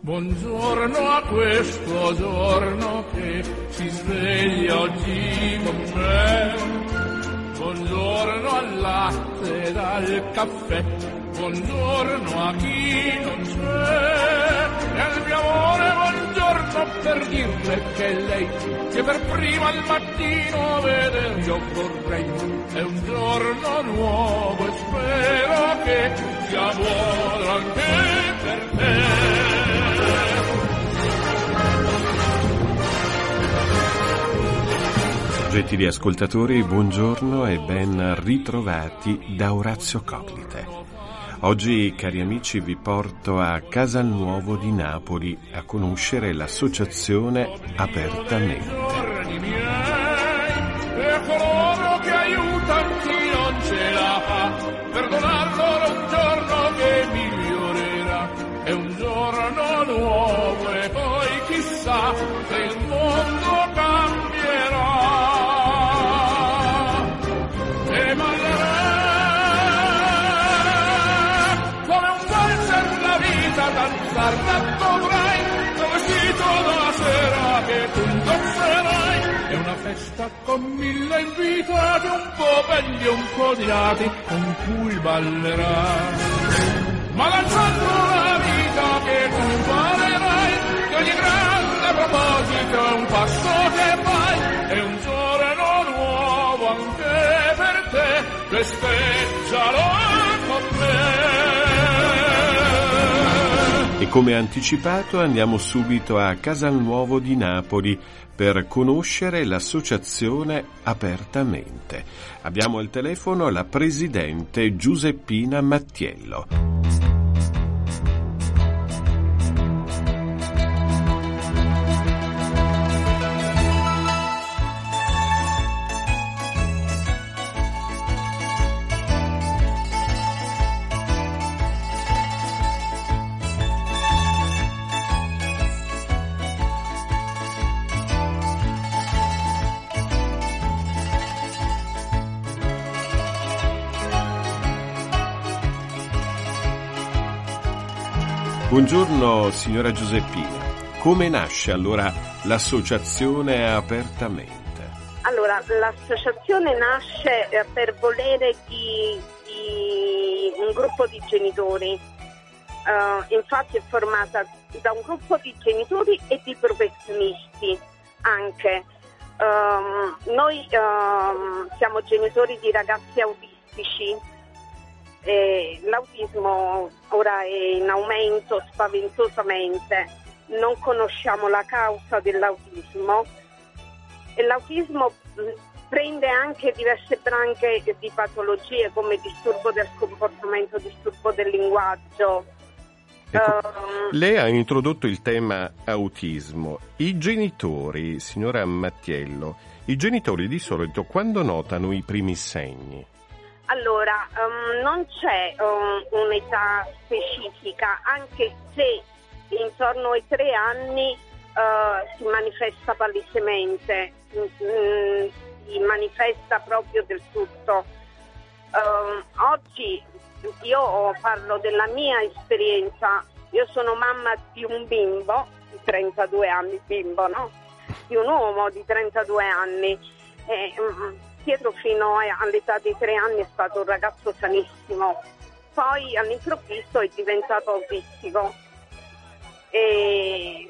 Buongiorno a questo giorno che si sveglia oggi con me. Buongiorno al latte e al caffè. Buongiorno a chi non c'è. E al mio amore buongiorno per dirle che lei che per prima al mattino veder io vorrei. È un giorno nuovo e spero che sia buono anche per te. Gentili ascoltatori, buongiorno e ben ritrovati da Orazio Coglite. Oggi, cari amici, vi porto a Casalnuovo di Napoli a conoscere l'associazione Apertamente. Nuovo e poi chissà con mille invitati un po' belli un po' odiati con cui ballerai ma lanciando la vita che tu imparerai che ogni grande proposito è un passo che fai è un giorno nuovo anche per te festeggialo con me come anticipato andiamo subito a Casalnuovo di Napoli per conoscere l'associazione Apertamente. Abbiamo al telefono la presidente Giuseppina Mattiello. Buongiorno signora Giuseppina. Come nasce allora l'associazione Apertamente? Allora, l'associazione nasce eh, per volere di, di un gruppo di genitori. Eh, infatti è formata da un gruppo di genitori e di professionisti anche. Ehm, noi ehm, siamo genitori di ragazzi autistici. E l'autismo ora è in aumento spaventosamente. Non conosciamo la causa dell'autismo e l'autismo mh, prende anche diverse branche di patologie come disturbo del comportamento, disturbo del linguaggio. Ecco, Ehm, lei ha introdotto il tema autismo. I genitori, signora Mattiello, i genitori di solito quando notano i primi segni? Allora, ehm, non c'è ehm, un'età specifica, anche se intorno ai tre anni eh, si manifesta palesemente, mm, si manifesta proprio del tutto. Ehm, oggi io parlo della mia esperienza, io sono mamma di un bimbo di 32 anni, bimbo, no? Di un uomo di 32 anni. E, mm, Pietro fino all'età di tre anni è stato un ragazzo sanissimo, poi all'improvviso è diventato autistico. E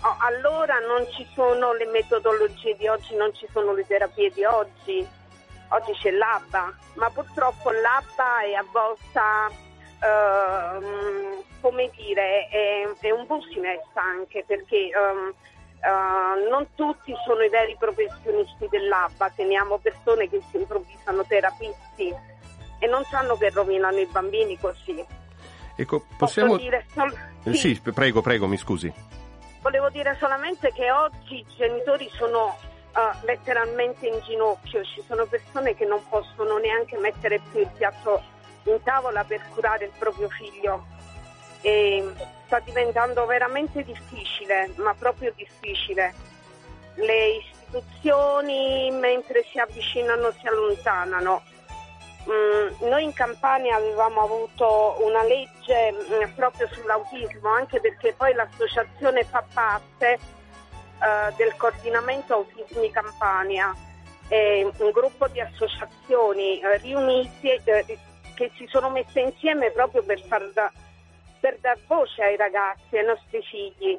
oh, allora non ci sono le metodologie di oggi, non ci sono le terapie di oggi. Oggi c'è l'ABBA, ma purtroppo l'ABBA è a volte, ehm, come dire, è, è un business anche perché ehm, eh, non tutti sono i veri professionisti dell'ABBA, teniamo persone che si improvvisano terapisti e non sanno che rovinano i bambini così. Ecco, possiamo... dire sol- Eh, Sì, prego, prego, mi scusi. Volevo dire solamente che oggi i genitori sono eh, letteralmente in ginocchio, ci sono persone che non possono neanche mettere più il piatto in tavola per curare il proprio figlio. E sta diventando veramente difficile, ma proprio difficile. Le istruzioni mentre si avvicinano si allontanano. Mm, noi in Campania avevamo avuto una legge mm, proprio sull'autismo, anche perché poi l'associazione fa parte eh, del coordinamento Autismi Campania, è un gruppo di associazioni eh, riuniti eh, che si sono messe insieme proprio per, far da, per dar voce ai ragazzi, ai nostri figli.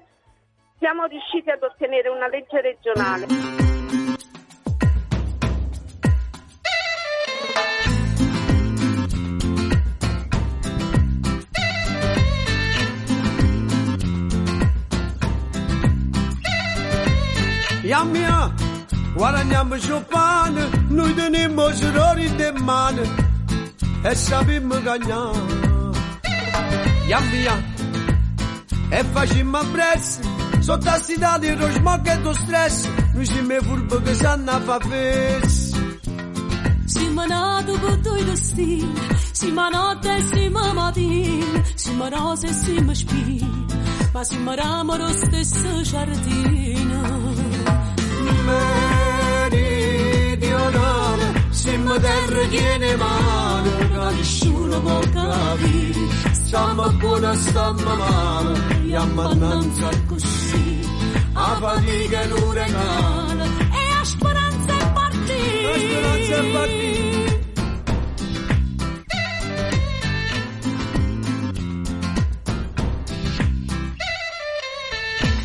Siamo riusciti ad ottenere una legge regionale. Yam mia, guadagniamo pane, noi teniamo sorori in mano e sappiamo cagnare. Yam mia, e facciamo presso, sotto la città di smog e do stress, noi siamo furbo che sanno fa fes. Siamo nati con due destini, siamo notte e siamo mattini, siamo rose e siamo spine, ma siamo ramo lo stesso giardino. Meridionale, siamo terra piena mano, che nessuno può capire, stiamo buona, stiamo male, stiamo annanzi così, a fatica e l'uragano, E a speranza è partita. la speranza è partita.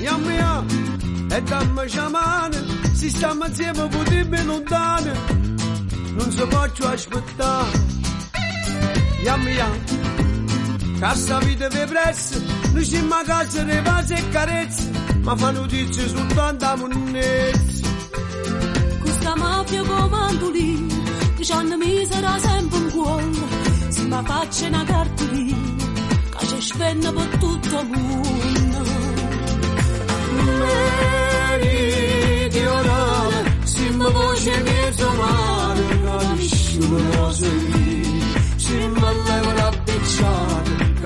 Yam yam, e dammi sciamane, si stiamo insieme potremmo lontane, non si può aspettare. Yam yam, cassa vita vi prezzo, noi siamo a casa di pace e carezze, ma fa notizie soltanto a monnezze. Questa mafia comandolina che ci hanno misera sempre in cuore si ma faccia una cartolina che ci spenna per tutto il mondo meridionale, siamo voce mezzo mare, che nessuno lo sa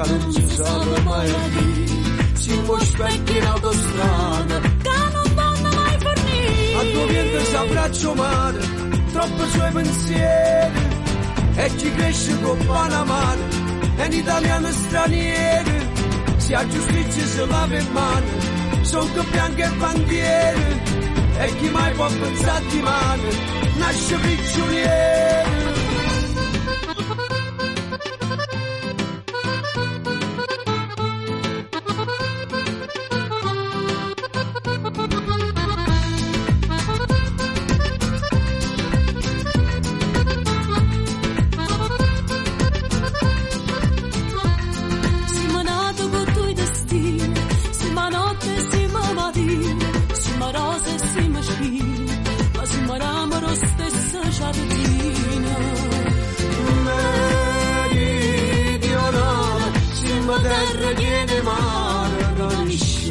che non si sa mai a dire, siamo specchi in autostrada, che non vanno mai fornire a tuo si abbraccio mare, troppo suoi pensieri, e ci cresce con Panama, è un italiano straniero, si ha giustizia se lava in mano, sono che bianche bandiere, e chi mai può pensare di mano, nasce piccioliere.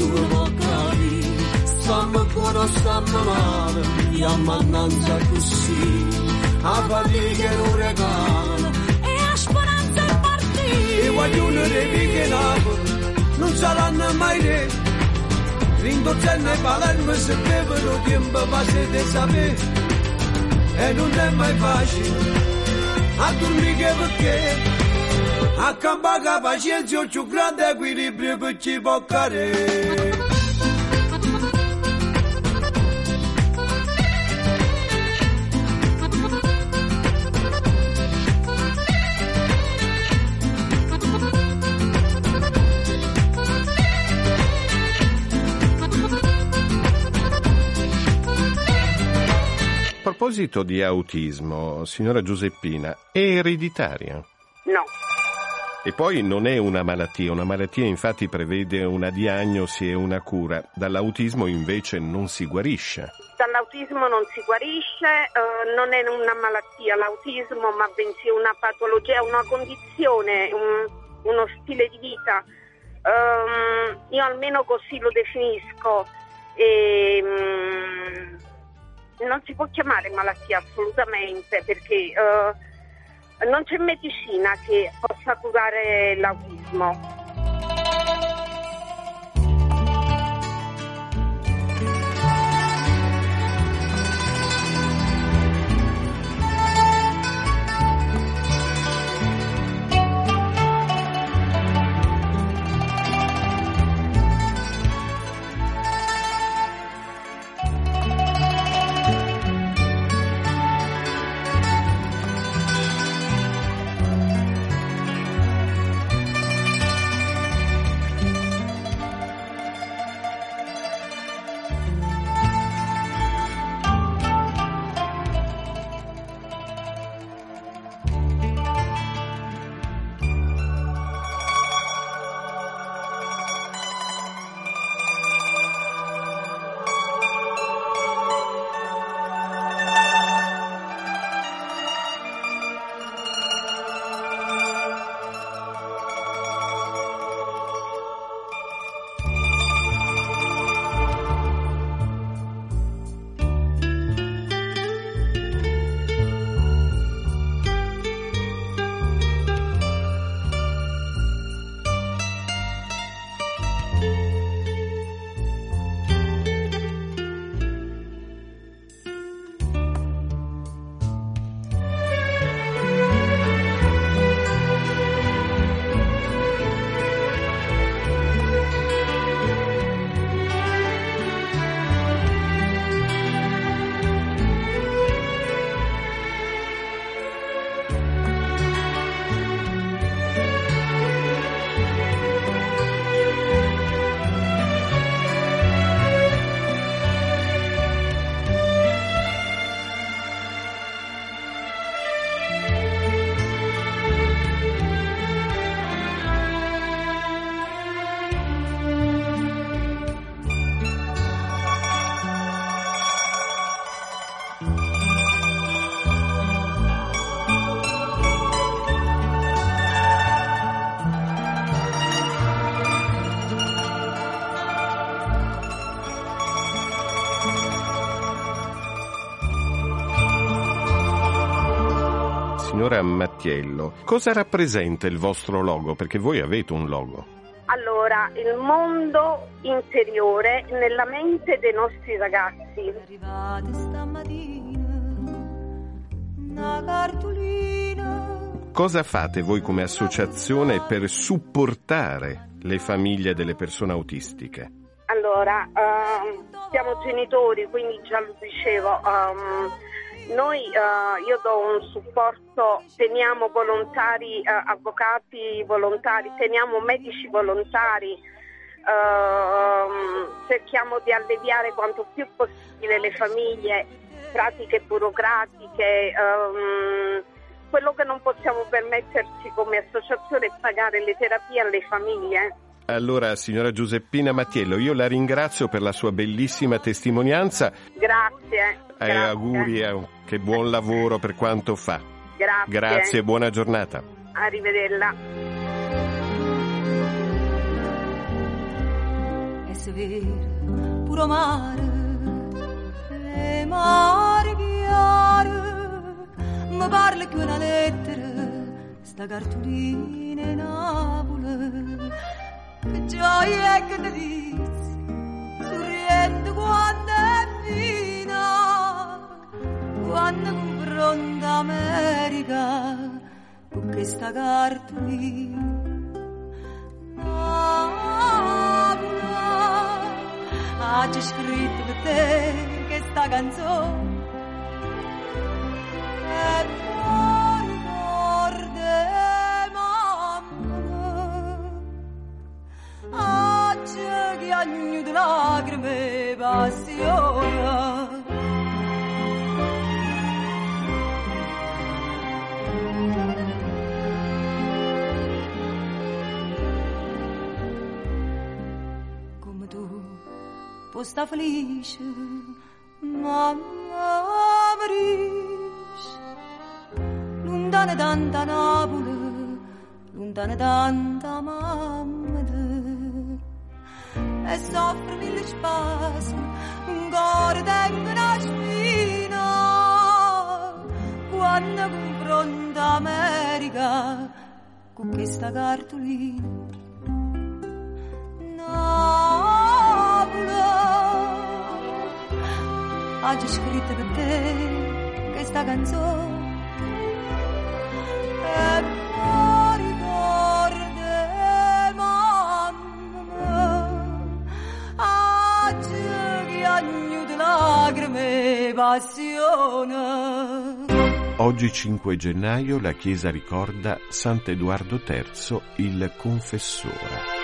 Che nessuno può capire, stiamo buono, stiamo male, stiamo annanza così, a fatica e l'uragano, E a speranza è e partita. guaglione dei vighe Napoli, non saranno mai re, Rindozzenne e Palermo se bevono tempo passate sapere, e non è mai facile, a dormire perché, a campare la pazienza è più grande equilibrio che ci può cadere. A proposito di autismo, signora Giuseppina, è ereditaria? No, E poi non è una malattia, una malattia infatti prevede una diagnosi e una cura, dall'autismo invece non si guarisce. dall'autismo non si guarisce, eh, non è una malattia l'autismo, ma bensì una patologia, una condizione, un- uno stile di vita. Ehm, io almeno così lo definisco. E, mm, non si può chiamare malattia assolutamente perché eh, non c'è medicina che possa curare l'autismo. Mattiello. Cosa rappresenta il vostro logo? Perché voi avete un logo. Allora, il mondo interiore nella mente dei nostri ragazzi. Arrivate stamattina una cartolina Cosa fate voi come associazione per supportare le famiglie delle persone autistiche? Allora, ehm, siamo genitori, quindi già lo dicevo, ehm, noi, eh, io do un supporto, teniamo volontari, eh, avvocati volontari, teniamo medici volontari, ehm, cerchiamo di alleviare quanto più possibile le famiglie, pratiche burocratiche. ehm, quello che non possiamo permetterci come associazione è pagare le terapie alle famiglie. Allora, signora Giuseppina Mattiello, io la ringrazio per la sua bellissima testimonianza Grazie. E grazie. auguri, eh, che buon lavoro per quanto fa. Grazie. Grazie e buona giornata. Arrivederla. e vero puro mare le mare chiare mi parla che una lettera sta cartolina in Napoli che gioia e che delizia quando confronta America con questa cartolina ha già scritto per te questa canzone. E poi ricorda mamma agno di lacrime passione puoi sta felice mamma morisce lontana tanta Napoli lontana tanta mamma te. e soffre mille spasmi un cuore tengo una spina quando confronta America con questa cartolina Napoli oggi scritto per te questa canzone e poi ricorda mamma oggi che agno di lacrime e passione Oggi 5 gennaio la Chiesa ricorda Sant'Eduardo III il Confessore.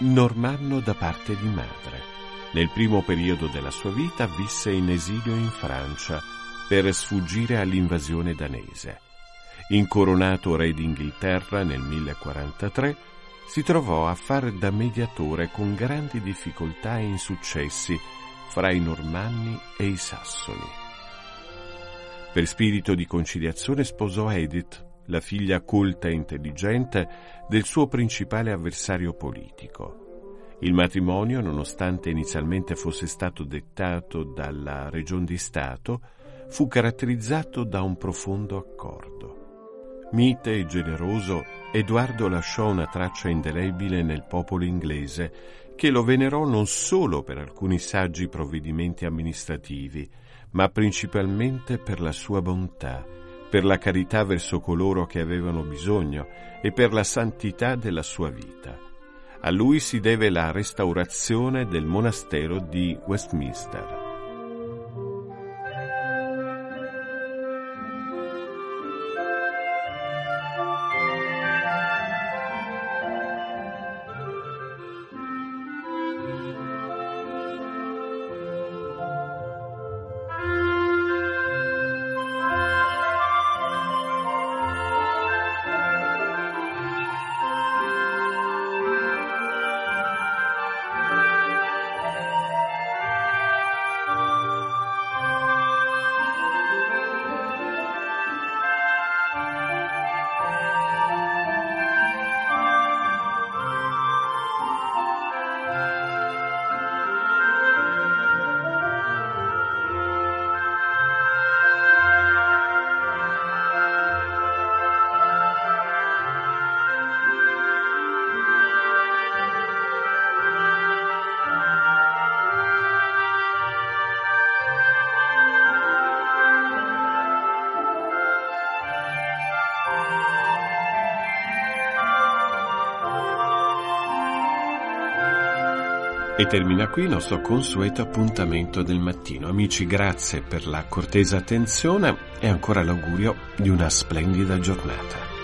Normanno da parte di madre. Nel primo periodo della sua vita visse in esilio in Francia per sfuggire all'invasione danese. Incoronato re d'Inghilterra nel 1043, si trovò a fare da mediatore con grandi difficoltà e insuccessi fra i Normanni e i Sassoni. Per spirito di conciliazione sposò Edith, la figlia colta e intelligente del suo principale avversario politico. Il matrimonio, nonostante inizialmente fosse stato dettato dalla Region di Stato, fu caratterizzato da un profondo accordo. Mite e generoso, Edoardo lasciò una traccia indelebile nel popolo inglese, che lo venerò non solo per alcuni saggi provvedimenti amministrativi, ma principalmente per la sua bontà, per la carità verso coloro che avevano bisogno e per la santità della sua vita. A lui si deve la restaurazione del monastero di Westminster. E termina qui il nostro consueto appuntamento del mattino. Amici, grazie per la cortesa attenzione e ancora l'augurio di una splendida giornata.